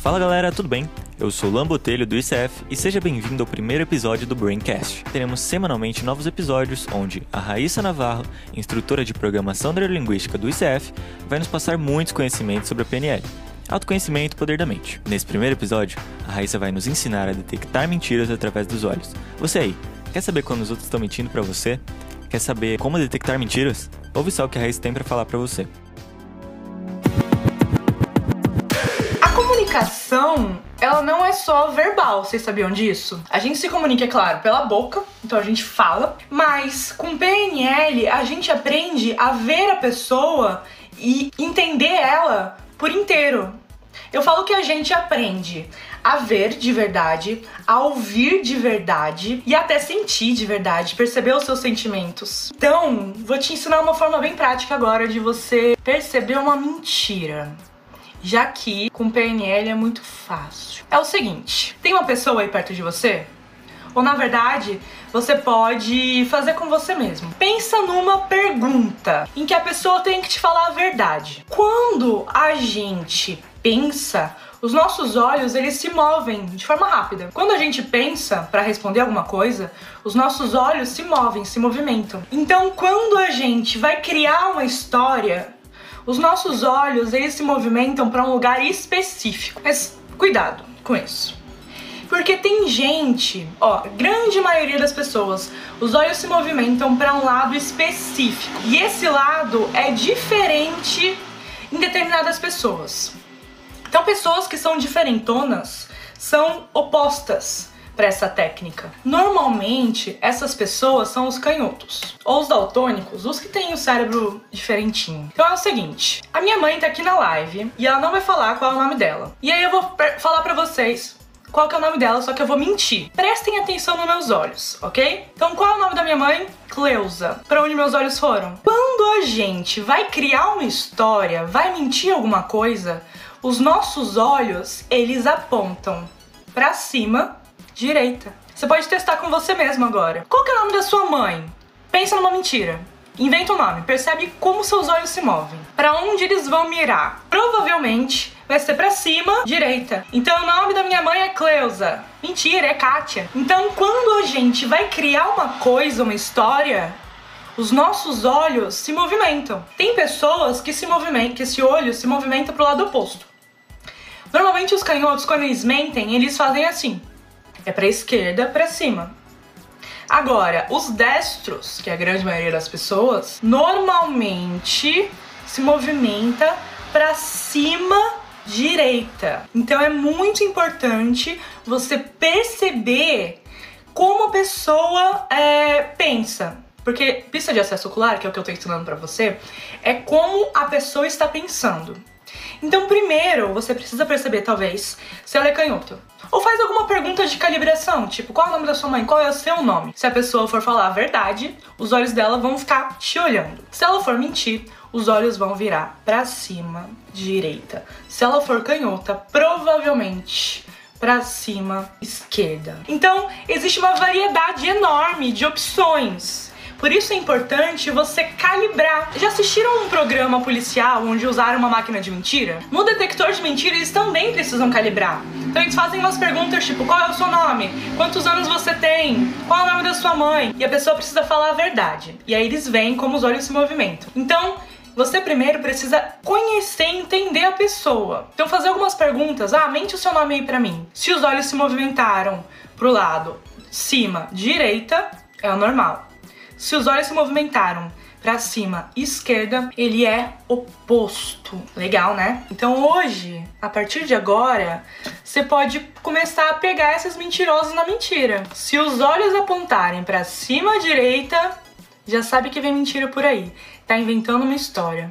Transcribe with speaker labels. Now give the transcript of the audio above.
Speaker 1: Fala galera, tudo bem? Eu sou o Lambotelho do ICF e seja bem-vindo ao primeiro episódio do Braincast. Teremos semanalmente novos episódios onde a Raíssa Navarro, instrutora de programação neurolinguística do ICF, vai nos passar muitos conhecimentos sobre a PNL. Autoconhecimento, poder da mente. Nesse primeiro episódio, a Raíssa vai nos ensinar a detectar mentiras através dos olhos. Você aí, quer saber quando os outros estão mentindo para você? Quer saber como detectar mentiras? Ouve só o que a Raíssa tem para falar para você.
Speaker 2: Comunicação, ela não é só verbal, vocês sabiam disso? A gente se comunica, é claro, pela boca, então a gente fala, mas com PNL a gente aprende a ver a pessoa e entender ela por inteiro. Eu falo que a gente aprende a ver de verdade, a ouvir de verdade e até sentir de verdade, perceber os seus sentimentos. Então, vou te ensinar uma forma bem prática agora de você perceber uma mentira já que com PNL é muito fácil. É o seguinte: tem uma pessoa aí perto de você? Ou na verdade, você pode fazer com você mesmo. Pensa numa pergunta em que a pessoa tem que te falar a verdade. Quando a gente pensa, os nossos olhos eles se movem de forma rápida. Quando a gente pensa para responder alguma coisa, os nossos olhos se movem, se movimentam. Então, quando a gente vai criar uma história, os nossos olhos, eles se movimentam para um lugar específico. Mas cuidado com isso. Porque tem gente, ó, grande maioria das pessoas, os olhos se movimentam para um lado específico. E esse lado é diferente em determinadas pessoas. Então, pessoas que são diferentonas são opostas para essa técnica. Normalmente, essas pessoas são os canhotos, ou os daltônicos, os que têm o cérebro diferentinho. Então é o seguinte, a minha mãe tá aqui na live e ela não vai falar qual é o nome dela. E aí eu vou falar para vocês qual que é o nome dela, só que eu vou mentir. Prestem atenção nos meus olhos, ok? Então, qual é o nome da minha mãe? Cleusa. Para onde meus olhos foram? Quando a gente vai criar uma história, vai mentir alguma coisa, os nossos olhos, eles apontam para cima direita. Você pode testar com você mesmo agora. Qual que é o nome da sua mãe? Pensa numa mentira. Inventa um nome, percebe como seus olhos se movem. Para onde eles vão mirar? Provavelmente vai ser para cima, direita. Então o nome da minha mãe é Cleusa. Mentira, é Kátia. Então quando a gente vai criar uma coisa, uma história, os nossos olhos se movimentam. Tem pessoas que se movimentam, que esse olho se movimenta pro lado oposto. Normalmente os canhotos, quando eles mentem, eles fazem assim. É para esquerda, para cima. Agora, os destros, que é a grande maioria das pessoas, normalmente se movimenta para cima direita. Então é muito importante você perceber como a pessoa é, pensa. Porque pista de acesso ocular, que é o que eu estou ensinando para você, é como a pessoa está pensando. Então, primeiro, você precisa perceber, talvez, se ela é canhota. Ou faz alguma pergunta de calibração, tipo, qual é o nome da sua mãe? Qual é o seu nome? Se a pessoa for falar a verdade, os olhos dela vão ficar te olhando. Se ela for mentir, os olhos vão virar para cima, direita. Se ela for canhota, provavelmente para cima, esquerda. Então, existe uma variedade enorme de opções por isso é importante você calibrar. Já assistiram um programa policial onde usaram uma máquina de mentira? No detector de mentira eles também precisam calibrar. Então eles fazem umas perguntas tipo: qual é o seu nome? Quantos anos você tem? Qual é o nome da sua mãe? E a pessoa precisa falar a verdade. E aí eles veem como os olhos se movimentam. Então, você primeiro precisa conhecer e entender a pessoa. Então fazer algumas perguntas. Ah, mente o seu nome aí pra mim. Se os olhos se movimentaram pro lado cima, direita, é o normal. Se os olhos se movimentaram para cima, esquerda, ele é oposto. Legal, né? Então hoje, a partir de agora, você pode começar a pegar esses mentirosos na mentira. Se os olhos apontarem para cima direita, já sabe que vem mentira por aí. Tá inventando uma história.